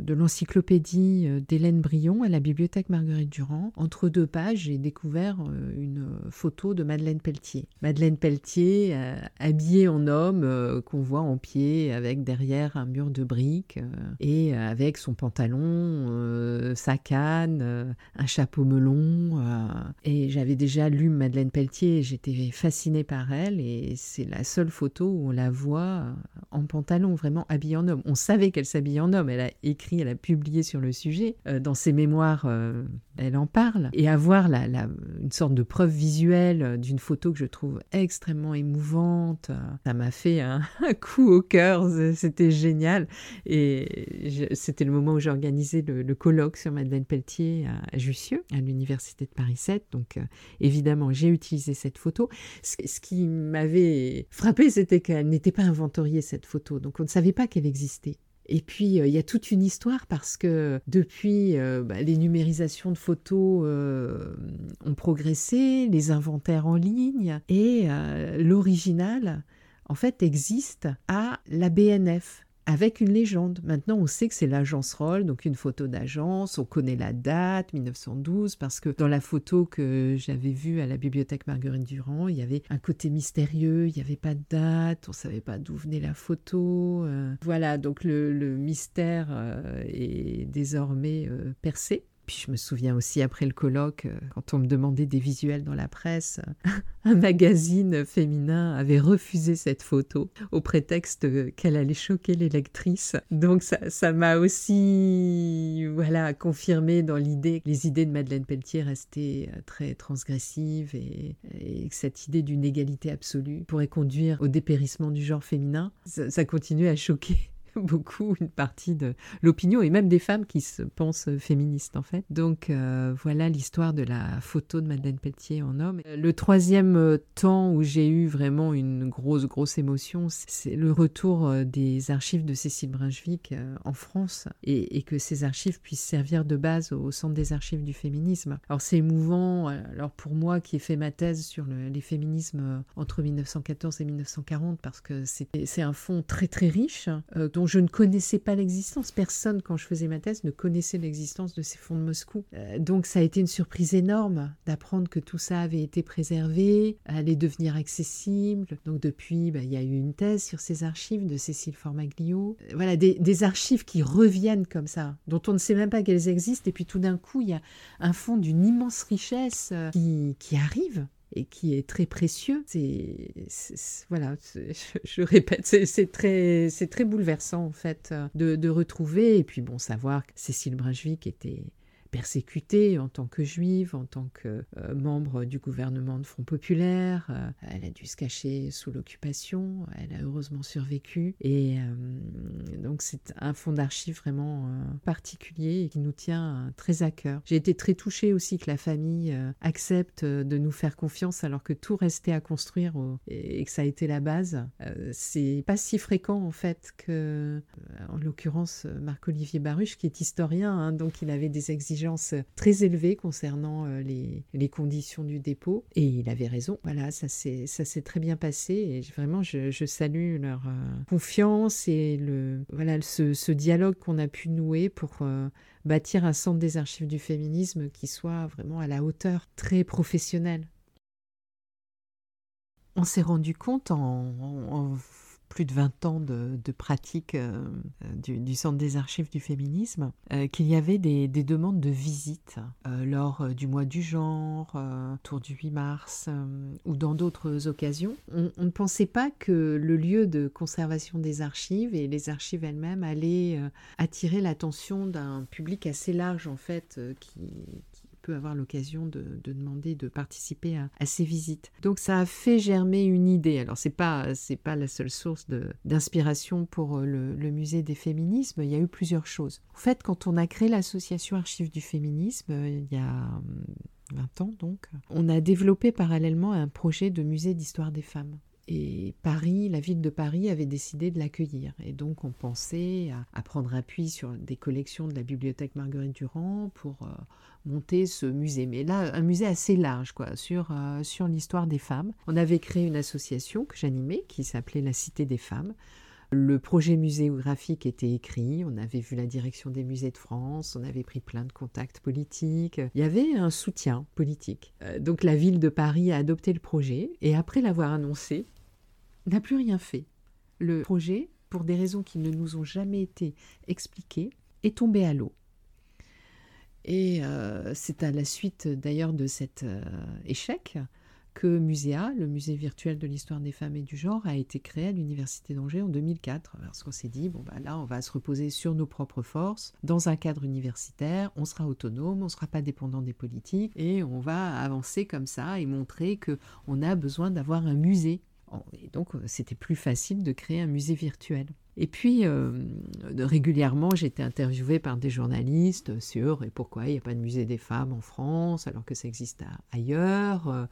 de, l'encyclopédie euh, d'Hélène Brion à la bibliothèque Marguerite Durand. Entre deux pages, j'ai découvert euh, une photo de Madeleine Pelletier. Madeleine Pelletier, habillée en homme, qu'on voit en pied, avec derrière un mur de briques, et avec son pantalon, sa canne, un chapeau melon. et j'avais déjà lu Madeleine Pelletier, j'étais fascinée par elle, et c'est la seule photo où on la voit en pantalon vraiment habillée en homme. On savait qu'elle s'habillait en homme. Elle a écrit, elle a publié sur le sujet euh, dans ses mémoires euh, elle en parle. Et avoir une sorte de preuve visuelle d'une photo que je trouve extrêmement émouvante, ça m'a fait un, coup au cœur, c'était génial. Et c'était le moment où j'organisais le, le, colloque sur Madeleine Pelletier à, Jussieu, à l'université de Paris 7. Donc euh, évidemment, j'ai utilisé cette photo. Ce, ce qui m'avait frappé, c'était qu'elle n'était pas inventoriée, cette photo. Donc on ne savait pas qu'elle existait. Et puis, euh, il y a toute une histoire parce que depuis, euh, bah, les numérisations de photos euh, ont progressé, les inventaires en ligne, et l'original, en fait, existe à la BNF, avec une légende. Maintenant, on sait que c'est l'agence Roll, donc une photo d'agence, on connaît la date, 1912, parce que dans la photo que j'avais vue à la bibliothèque Marguerite Durand, il y avait un côté mystérieux, il n'y avait pas de date, on ne savait pas d'où venait la photo. Euh. voilà, donc le, mystère euh, est désormais euh, percé. Puis je me souviens aussi après le colloque, euh, quand on me demandait des visuels dans la presse, un magazine féminin avait refusé cette photo au prétexte qu'elle allait choquer les lectrices. Donc ça m'a aussi voilà confirmé dans l'idée que les idées de Madeleine Pelletier restaient euh, très transgressives et, que cette idée d'une égalité absolue pourrait conduire au dépérissement du genre féminin. Ça, continue à choquer beaucoup une partie de l'opinion et même des femmes qui se pensent féministes en fait. Donc euh, voilà l'histoire de la photo de Madeleine Pelletier en homme. Le troisième euh, temps où j'ai eu vraiment une grosse grosse émotion, c'est le retour euh, des archives de Cécile Brunswick en France et, que ces archives puissent servir de base au centre des archives du féminisme. Alors c'est émouvant. Alors pour moi qui ai fait ma thèse sur les féminismes entre 1914 et 1940 parce que c'est un fond très très riche dont je ne connaissais pas l'existence. Personne, quand je faisais ma thèse, ne connaissait l'existence de ces fonds de Moscou. Euh, donc ça a été une surprise énorme d'apprendre que tout ça avait été préservé, allait devenir accessible. Donc depuis, bah, il y a eu une thèse sur ces archives de Cécile Formaglio. Euh, voilà, des, archives qui reviennent comme ça, dont on ne sait même pas qu'elles existent. Et puis tout d'un coup, il y a un fond d'une immense richesse euh, qui, qui arrive et qui est très précieux. C'est, voilà, je, répète, c'est très, c'est très bouleversant en fait de, de, retrouver et puis bon savoir que Cécile Brunswick était persécutée en tant que juive, en tant que euh, membre du gouvernement de Front Populaire. Euh, elle a dû se cacher sous l'occupation. Elle a heureusement survécu. Et euh, donc c'est un fonds d'archives vraiment particulier et qui nous tient très à cœur. J'ai été très touchée aussi que la famille accepte de nous faire confiance alors que tout restait à construire et que ça a été la base. c'est pas si fréquent en fait que, en l'occurrence, Marc-Olivier Baruch, qui est historien, hein, donc il avait des exigences très élevées concernant euh, les, conditions du dépôt. Et il avait raison. Voilà, ça s'est très bien passé. Et vraiment, je, salue leur euh, confiance et le, voilà, ce, dialogue qu'on a pu nouer pour euh, bâtir un centre des archives du féminisme qui soit vraiment à la hauteur, très professionnel. On s'est rendu compte en plus de 20 ans de, pratique euh, du, Centre des archives du féminisme, euh, qu'il y avait des, demandes de visite euh, lors du mois du genre, autour du 8 mars ou dans d'autres occasions. On, on, ne pensait pas que le lieu de conservation des archives et les archives elles-mêmes allaient attirer l'attention d'un public assez large en fait qui, avoir l'occasion de, demander de participer à, ces visites. Donc ça a fait germer une idée. Alors c'est pas c'est pas la seule source d'inspiration pour euh, le, musée des féminismes. Il y a eu plusieurs choses. En fait, quand on a créé l'association Archives du féminisme, euh, il y a 20 hum, ans donc, on a développé parallèlement un projet de musée d'histoire des femmes. Et Paris, la ville de Paris avait décidé de l'accueillir. Et donc on pensait à, prendre appui sur des collections de la bibliothèque Marguerite Durand pour euh, monter ce musée. Mais là, un musée assez large, quoi, sur, euh, sur l'histoire des femmes. On avait créé une association que j'animais qui s'appelait La Cité des femmes. Le projet muséographique était écrit, on avait vu la direction des musées de France, on avait pris plein de contacts politiques, il y avait un soutien politique. Euh, donc la ville de Paris a adopté le projet et après l'avoir annoncé, n'a plus rien fait. Le projet, pour des raisons qui ne nous ont jamais été expliquées, est tombé à l'eau. Et euh, c'est à la suite d'ailleurs de cet euh, échec que Muséa, le musée virtuel de l'histoire des femmes et du genre, a été créé à l'Université d'Angers en 2004. Parce qu'on s'est dit, bon, bah là, on va se reposer sur nos propres forces, dans un cadre universitaire, on sera autonome, on ne sera pas dépendant des politiques, et on va avancer comme ça et montrer qu'on a besoin d'avoir un musée. Et donc, c'était plus facile de créer un musée virtuel. Et puis, euh, régulièrement, j'étais interviewée par des journalistes sur et pourquoi il n'y a pas de musée des femmes en France alors que ça existe ailleurs.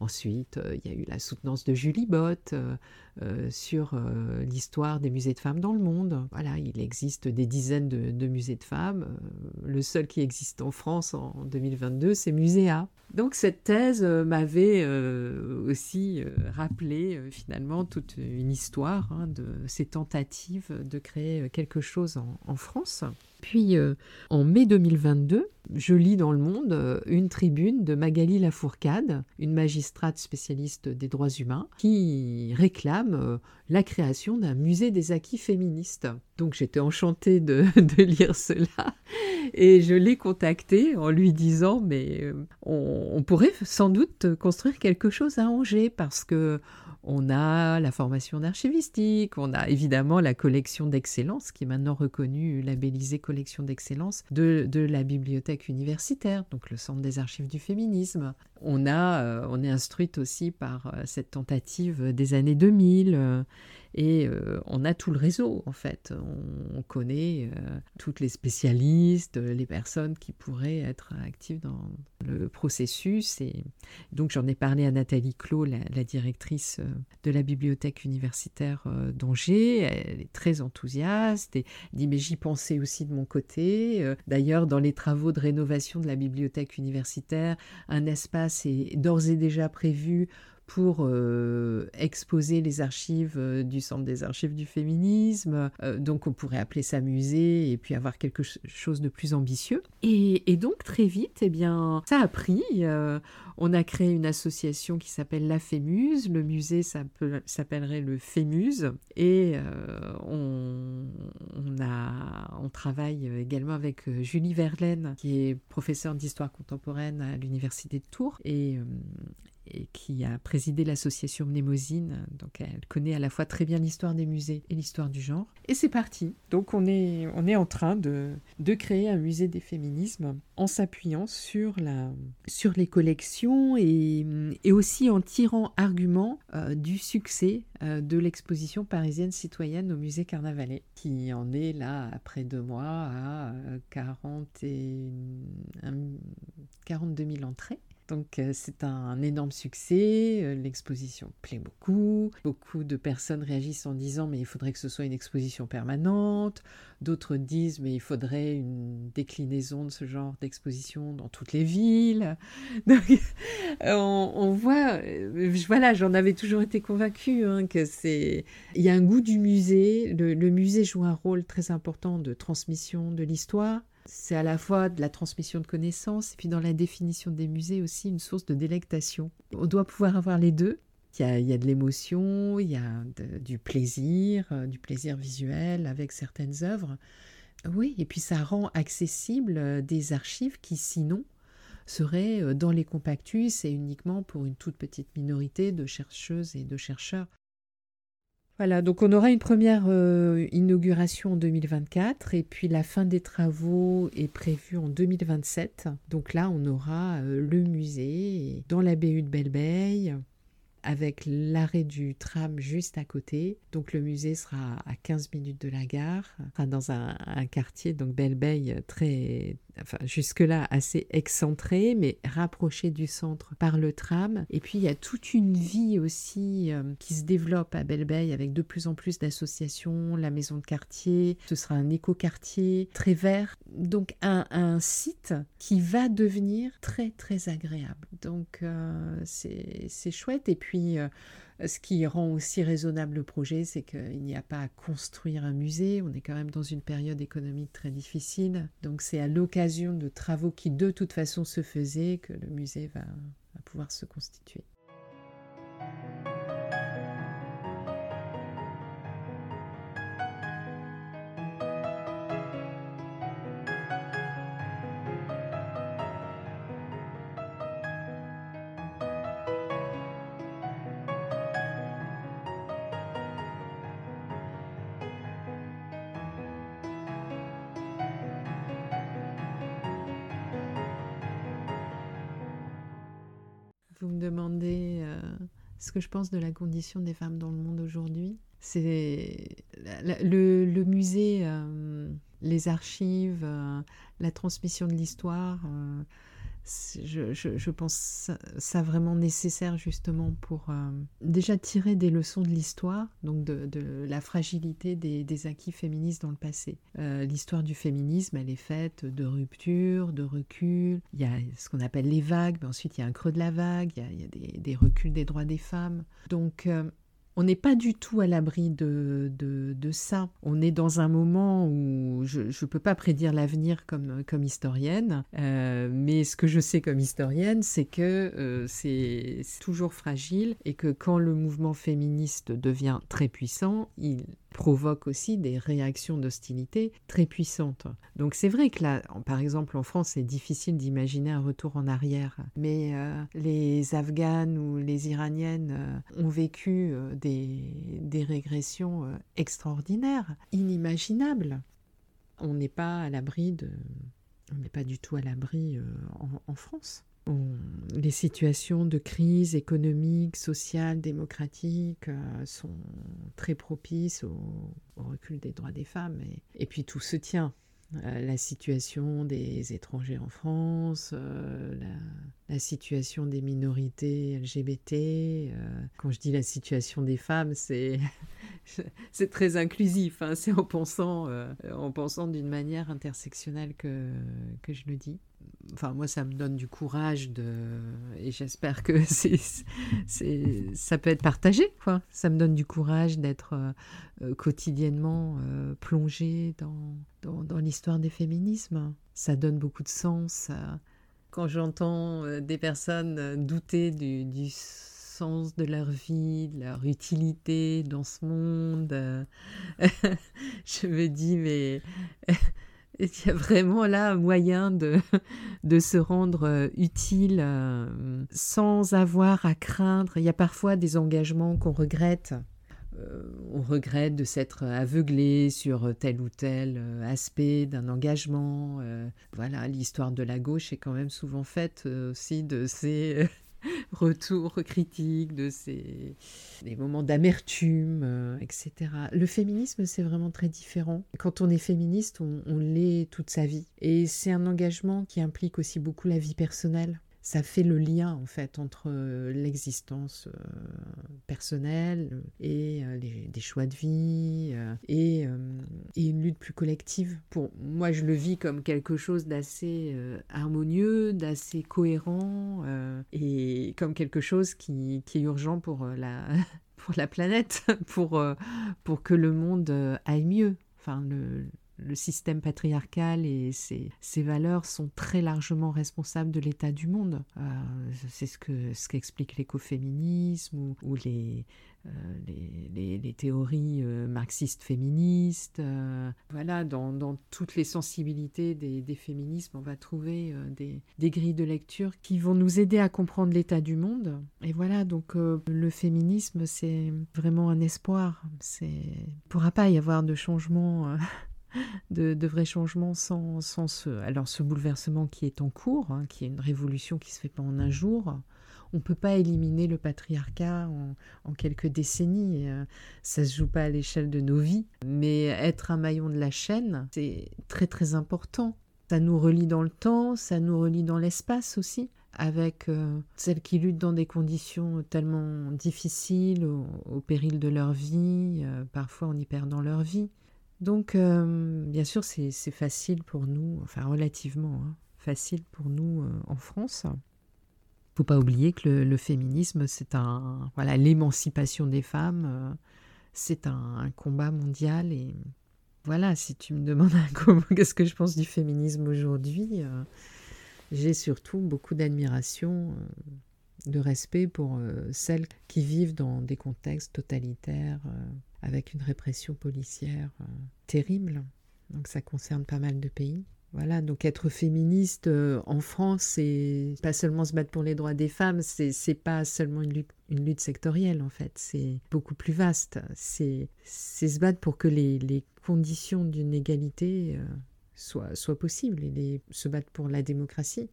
Euh, ensuite, euh, il y a eu la soutenance de Julie Bott sur l'histoire des musées de femmes dans le monde. Voilà, il existe des dizaines de, musées de femmes. le seul qui existe en France en, 2022, c'est Muséa. Donc cette thèse m'avait aussi rappelé finalement toute une histoire hein, de ces tentatives de créer euh, quelque chose en, France. Puis euh, en mai 2022, je lis dans Le Monde euh, une tribune de Magali Lafourcade, une magistrate spécialiste des droits humains, qui réclame la création d'un musée des acquis féministes. Donc j'étais enchantée de, lire cela et je l'ai contactée en lui disant mais on pourrait sans doute construire quelque chose à Angers parce que on a la formation d'archivistique, on a évidemment la collection d'excellence, qui est maintenant reconnue, labellisée collection d'excellence, de, la bibliothèque universitaire, donc le Centre des archives du féminisme. On, a, euh, on est instruite aussi par euh, cette tentative des années 2000. Et euh, on a tout le réseau, en fait. On, connaît euh, toutes les spécialistes, les personnes qui pourraient être actives dans le processus. Et donc, j'en ai parlé à Nathalie Clos, la, directrice euh, de la bibliothèque universitaire d'Angers. Elle est très enthousiaste et dit Mais j'y pensais aussi de mon côté. D'ailleurs, dans les travaux de rénovation de la bibliothèque universitaire, un espace est d'ores et déjà prévu pour euh, exposer les archives euh, du Centre des archives du féminisme. Euh, donc on pourrait appeler ça musée et puis avoir quelque chose de plus ambitieux. Et, donc très vite, eh bien, ça a pris. on a créé une association qui s'appelle la Fémuse. Le musée s'appellerait le Fémuse. Et on, on, travaille également avec Julie Verlaine, qui est professeure d'histoire contemporaine à l'Université de Tours. Et qui a présidé l'association Mnémosine. Donc elle connaît à la fois très bien l'histoire des musées et l'histoire du genre. Et c'est parti. Donc on est, on est en train de, de créer un musée des féminismes en s'appuyant sur, la, sur les collections et, et aussi en tirant argument euh, du succès euh, de l'exposition parisienne citoyenne au musée Carnavalet, qui en est là, après deux mois, à 40 euh, et, 42 000 entrées. Donc euh, c'est un énorme succès, euh, l'exposition plaît beaucoup, beaucoup de personnes réagissent en disant mais il faudrait que ce soit une exposition permanente, d'autres disent mais il faudrait une déclinaison de ce genre d'exposition dans toutes les villes. Donc on, voit, euh, voilà, j'en avais toujours été convaincue hein, que c'est, il y a un goût du musée, le musée joue un rôle très important de transmission de l'histoire c'est à la fois de la transmission de connaissances et puis dans la définition des musées aussi une source de délectation. On doit pouvoir avoir les deux. Il y a, de l'émotion, il y a du plaisir, euh, du plaisir visuel avec certaines œuvres. Oui, et puis ça rend accessible euh, des archives qui sinon seraient euh, dans les compactus et uniquement pour une toute petite minorité de chercheuses et de chercheurs. Voilà, donc on aura une première euh, inauguration en 2024 et puis la fin des travaux est prévue en 2027. Donc là, on aura euh, le musée dans la BU de Belle avec l'arrêt du tram juste à côté. Donc le musée sera à 15 minutes de la gare, sera dans un, quartier, donc Belle très jusque-là assez excentré, mais rapproché du centre par le tram. Et puis il y a toute une vie aussi euh, qui se développe à belle avec de plus en plus d'associations, la maison de quartier, ce sera un écoquartier très vert, donc un, site qui va devenir très très agréable. Donc euh, c'est chouette et puis euh, ce qui rend aussi raisonnable le projet, c'est qu'il n'y a pas à construire un musée. On est quand même dans une période économique très difficile. Donc c'est à l'occasion de travaux qui de toute façon se faisaient que le musée va, va pouvoir se constituer. Ce que je pense de la condition des femmes dans le monde aujourd'hui. C'est le, le, musée, les archives, la transmission de l'histoire je, pense ça, vraiment nécessaire justement pour euh, déjà tirer des leçons de l'histoire, donc de, la fragilité des, acquis féministes dans le passé. Euh, l'histoire du féminisme, elle est faite de ruptures, de reculs. Il y a ce qu'on appelle les vagues, mais ensuite il y a un creux de la vague, il y a, des, reculs des droits des femmes. Donc euh, on n'est pas du tout à l'abri de, de, ça. On est dans un moment où je ne peux pas prédire l'avenir comme, comme historienne, euh, mais ce que je sais comme historienne, c'est que euh, c'est toujours fragile et que quand le mouvement féministe devient très puissant, il provoque aussi des réactions d'hostilité très puissantes. Donc c'est vrai que là, par exemple en France, c'est difficile d'imaginer un retour en arrière, mais euh, les Afghanes ou les Iraniennes euh, ont vécu euh, des, des, régressions extraordinaires, inimaginables. On n'est pas à l'abri de... On n'est pas du tout à l'abri en France les situations de crise économique, sociale, démocratique euh, sont très propices au, recul des droits des femmes. Et, puis tout se tient. Euh, la situation des étrangers en France, euh, la, situation des minorités LGBT. quand je dis la situation des femmes, c'est très inclusif. Hein. c'est en pensant, en pensant d'une manière intersectionnelle que je le dis enfin moi ça me donne du courage de et j'espère que c'est ça peut être partagé quoi ça me donne du courage d'être euh, euh, quotidiennement euh, plongé dans, dans, l'histoire des féminismes ça donne beaucoup de sens quand j'entends des personnes douter du, du sens de leur vie, de leur utilité dans ce monde. je me dis, mais il y a vraiment là moyen de, de se rendre euh, utile euh, sans avoir à craindre. Il y a parfois des engagements qu'on regrette. Euh, on regrette de s'être aveuglé sur tel ou tel aspect d'un engagement. voilà, l'histoire de la gauche est quand même souvent faite aussi de ces retours critiques, de ces des moments d'amertume, euh, etc. Le féminisme, c'est vraiment très différent. Quand on est féministe, on, on l'est toute sa vie. Et c'est un engagement qui implique aussi beaucoup la vie personnelle ça fait le lien en fait entre euh, l'existence euh, personnelle et euh, des choix de vie et, une lutte plus collective. Pour moi, je le vis comme quelque chose d'assez harmonieux, d'assez cohérent et comme quelque chose qui, est urgent pour la planète, pour que le monde aille mieux. Le système patriarcal et ses, valeurs sont très largement responsables de l'état du monde. Euh, c'est ce que ce qu'explique l'écoféminisme ou, les, euh, les, les, théories euh, marxistes féministes. voilà, dans, toutes les sensibilités des, des, féminismes, on va trouver des, des, grilles de lecture qui vont nous aider à comprendre l'état du monde. Et voilà, donc le féminisme, c'est vraiment un espoir. Il ne pourra pas y avoir de changement de, vrais changements sans, ce, alors ce bouleversement qui est en cours, hein, qui est une révolution qui se fait pas en un jour. On ne peut pas éliminer le patriarcat en, quelques décennies. Euh, ça se joue pas à l'échelle de nos vies. Mais être un maillon de la chaîne, c'est très très important. Ça nous relie dans le temps, ça nous relie dans l'espace aussi avec euh, celles qui luttent dans des conditions tellement difficiles, au, péril de leur vie, euh, parfois en y perdant leur vie. Donc, euh, bien sûr, c'est facile pour nous, enfin relativement hein, facile pour nous euh, en France. Faut pas oublier que le, féminisme, c'est un, voilà, l'émancipation des femmes, euh, c'est un, combat mondial. Et voilà, si tu me demandes qu'est-ce que je pense du féminisme aujourd'hui, j'ai surtout beaucoup d'admiration, de respect pour celles qui vivent dans des contextes totalitaires avec une répression policière euh, terrible. Donc ça concerne pas mal de pays. Voilà, donc être féministe euh, en France, c'est pas seulement se battre pour les droits des femmes, c'est pas seulement une lutte, sectorielle en fait, c'est beaucoup plus vaste. C'est se battre pour que les, conditions d'une égalité euh, soient, soient, possibles et se battre pour la démocratie.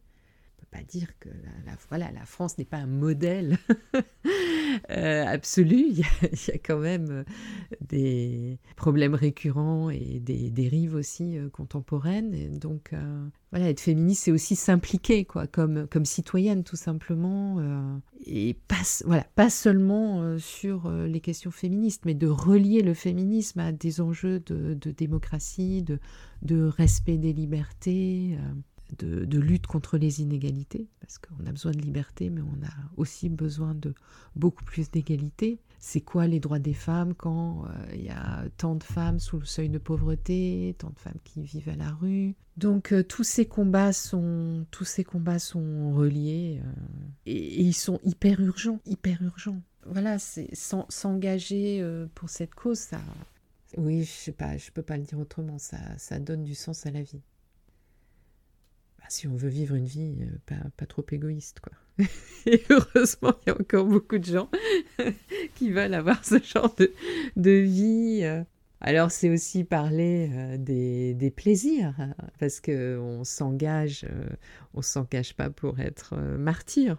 On peut pas dire que la, voilà, la France n'est pas un modèle euh, absolu. Il y, a, quand même euh, des problèmes récurrents et des dérives aussi euh, contemporaines. Et donc, voilà, être féministe, c'est aussi s'impliquer, quoi, comme, citoyenne, tout simplement. et pas, voilà, pas seulement sur les questions féministes, mais de relier le féminisme à des enjeux de, démocratie, de respect des libertés de, lutte contre les inégalités, parce qu'on a besoin de liberté, mais on a aussi besoin de beaucoup plus d'égalité. C'est quoi les droits des femmes quand euh, il y a tant de femmes sous le seuil de pauvreté, tant de femmes qui vivent à la rue? Donc euh, tous ces combats sont tous ces combats sont reliés euh, et, ils sont hyper urgents, hyper urgents. Voilà, c'est s'engager pour cette cause, ça, oui, je sais pas, je peux pas le dire autrement, ça, ça donne du sens à la vie. Bah, si on veut vivre une vie euh, pas, trop égoïste, quoi. Et heureusement, il y a encore beaucoup de gens qui veulent avoir ce genre de, vie. Euh. Alors, c'est aussi parler euh, des, plaisirs, hein, parce qu'on s'engage, on s'engage pas pour être martyr,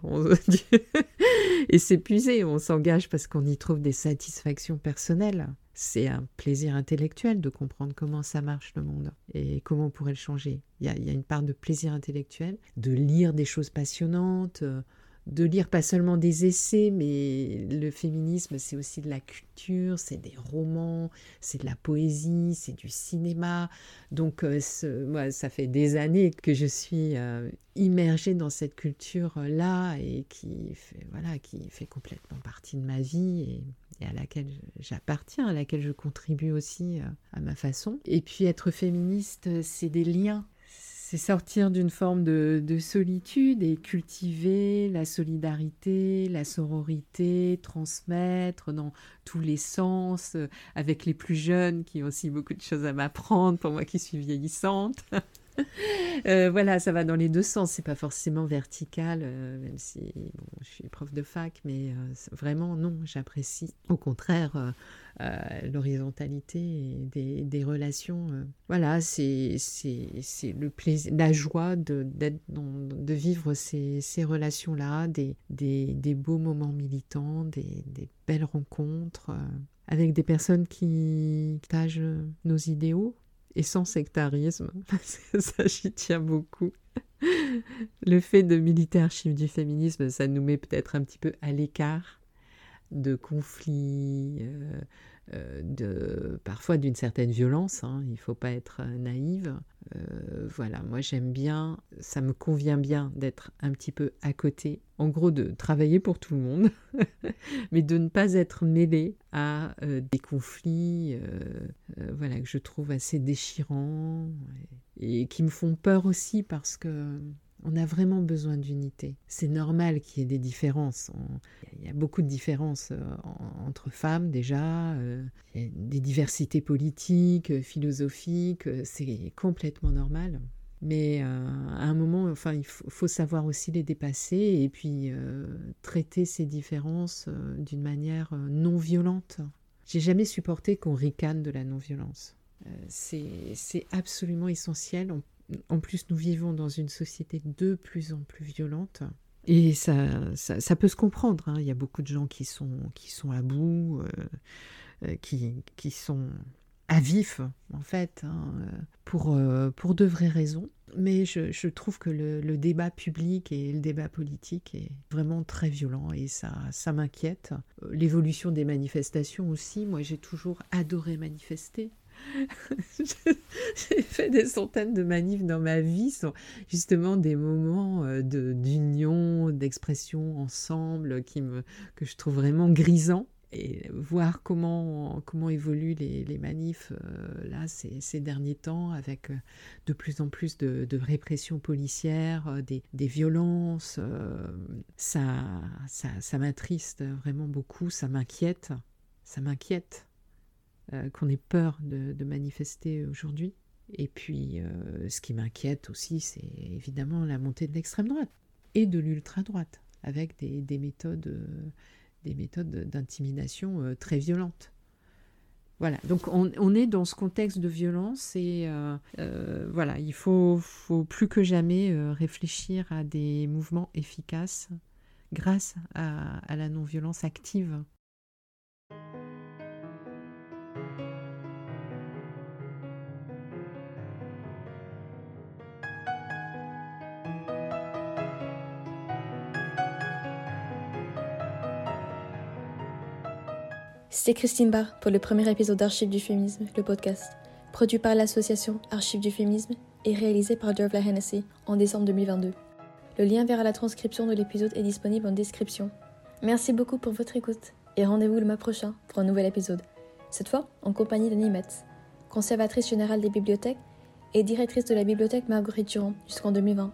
et s'épuiser, on s'engage parce qu'on y trouve des satisfactions personnelles c'est un plaisir intellectuel de comprendre comment ça marche le monde et comment on pourrait le changer. Il y a, une part de plaisir intellectuel, de lire des choses passionnantes, euh, de lire pas seulement des essais, mais le féminisme, c'est aussi de la culture, c'est des romans, c'est de la poésie, c'est du cinéma. Donc, euh, moi, ça fait des années que je suis euh, immergée dans cette culture-là et qui fait, voilà, qui fait complètement partie de ma vie à laquelle j'appartiens, à laquelle je contribue aussi euh, à ma façon. Et puis, être féministe, c'est des liens c'est sortir d'une forme de, solitude et cultiver la solidarité, la sororité, transmettre dans tous les sens, euh, avec les plus jeunes qui ont aussi beaucoup de choses à m'apprendre, pour moi qui suis vieillissante. Euh, voilà, ça va dans les deux sens. C'est pas forcément vertical, euh, même si je suis prof de fac, mais vraiment non, j'apprécie. Au contraire, l'horizontalité des, relations. Euh. Voilà, c'est le plaisir, la joie de, de vivre ces, relations-là, des, des, beaux moments militants, des, belles rencontres euh, avec des personnes qui partagent nos idéaux et sans sectarisme, parce que ça j'y tiens beaucoup. Le fait de militer archive du féminisme, ça nous met peut-être un petit peu à l'écart de conflits, euh, de, parfois d'une certaine violence, hein, il ne faut pas être euh, naïve. voilà, moi j'aime bien, ça me convient bien d'être un petit peu à côté, en gros de travailler pour tout le monde, mais de ne pas être mêlé à des conflits voilà, que je trouve assez déchirants et qui me font peur aussi parce que on a vraiment besoin d'unité. C'est normal qu'il y ait des différences. Il y a beaucoup de différences euh, entre femmes déjà, euh, des diversités politiques, philosophiques, euh, c'est complètement normal. Mais à un moment, enfin, il faut, savoir aussi les dépasser et puis traiter ces différences d'une manière non violente. J'ai jamais supporté qu'on ricane de la non-violence. c'est absolument essentiel en plus, nous vivons dans une société de plus en plus violente. Et ça, ça, peut se comprendre. Hein. Il y a beaucoup de gens qui sont, qui sont à bout, euh, euh, qui, qui sont à vif, en fait, hein, pour, euh, pour de vraies raisons. Mais je, je trouve que le, le, débat public et le débat politique est vraiment très violent et ça, ça m'inquiète. L'évolution des manifestations aussi, moi j'ai toujours adoré manifester. J'ai fait des centaines de manifs dans ma vie, sont justement des moments euh, d'union, d'expression ensemble qui me, que je trouve vraiment grisants. Et voir comment, comment évoluent les, les manifs euh, là ces, derniers temps avec euh, de plus en plus de, de répression policière, des, des, violences, ça, ça, ça m'attriste vraiment beaucoup, ça m'inquiète, ça m'inquiète. Euh, qu'on ait peur de, manifester aujourd'hui. Et puis, euh, ce qui m'inquiète aussi, c'est évidemment la montée de l'extrême droite et de l'ultra-droite, avec des, méthodes, des méthodes d'intimidation euh, très violentes. Voilà, donc on, est dans ce contexte de violence et euh, euh, voilà, il faut, plus que jamais euh, réfléchir à des mouvements efficaces grâce à la non-violence active. C'est Christine Barr pour le premier épisode d'Archives du féminisme, le podcast, produit par l'association Archives du féminisme et réalisé par Dervla Hennessy en décembre 2022. Le lien vers la transcription de l'épisode est disponible en description. Merci beaucoup pour votre écoute et rendez-vous le mois prochain pour un nouvel épisode. Cette fois en compagnie d'Annie Metz, conservatrice générale des bibliothèques et directrice de la bibliothèque Marguerite Durand jusqu'en 2020.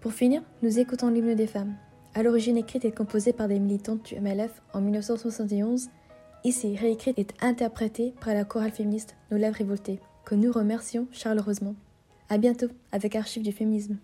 Pour finir, nous écoutons l'hymne des femmes, à l'origine écrite et composée par des militantes du MLF en 1971 ici réécrite et interprétée par la chorale féministe Nos Lèvres Révoltées, que nous remercions chaleureusement. À bientôt avec Archives du féminisme.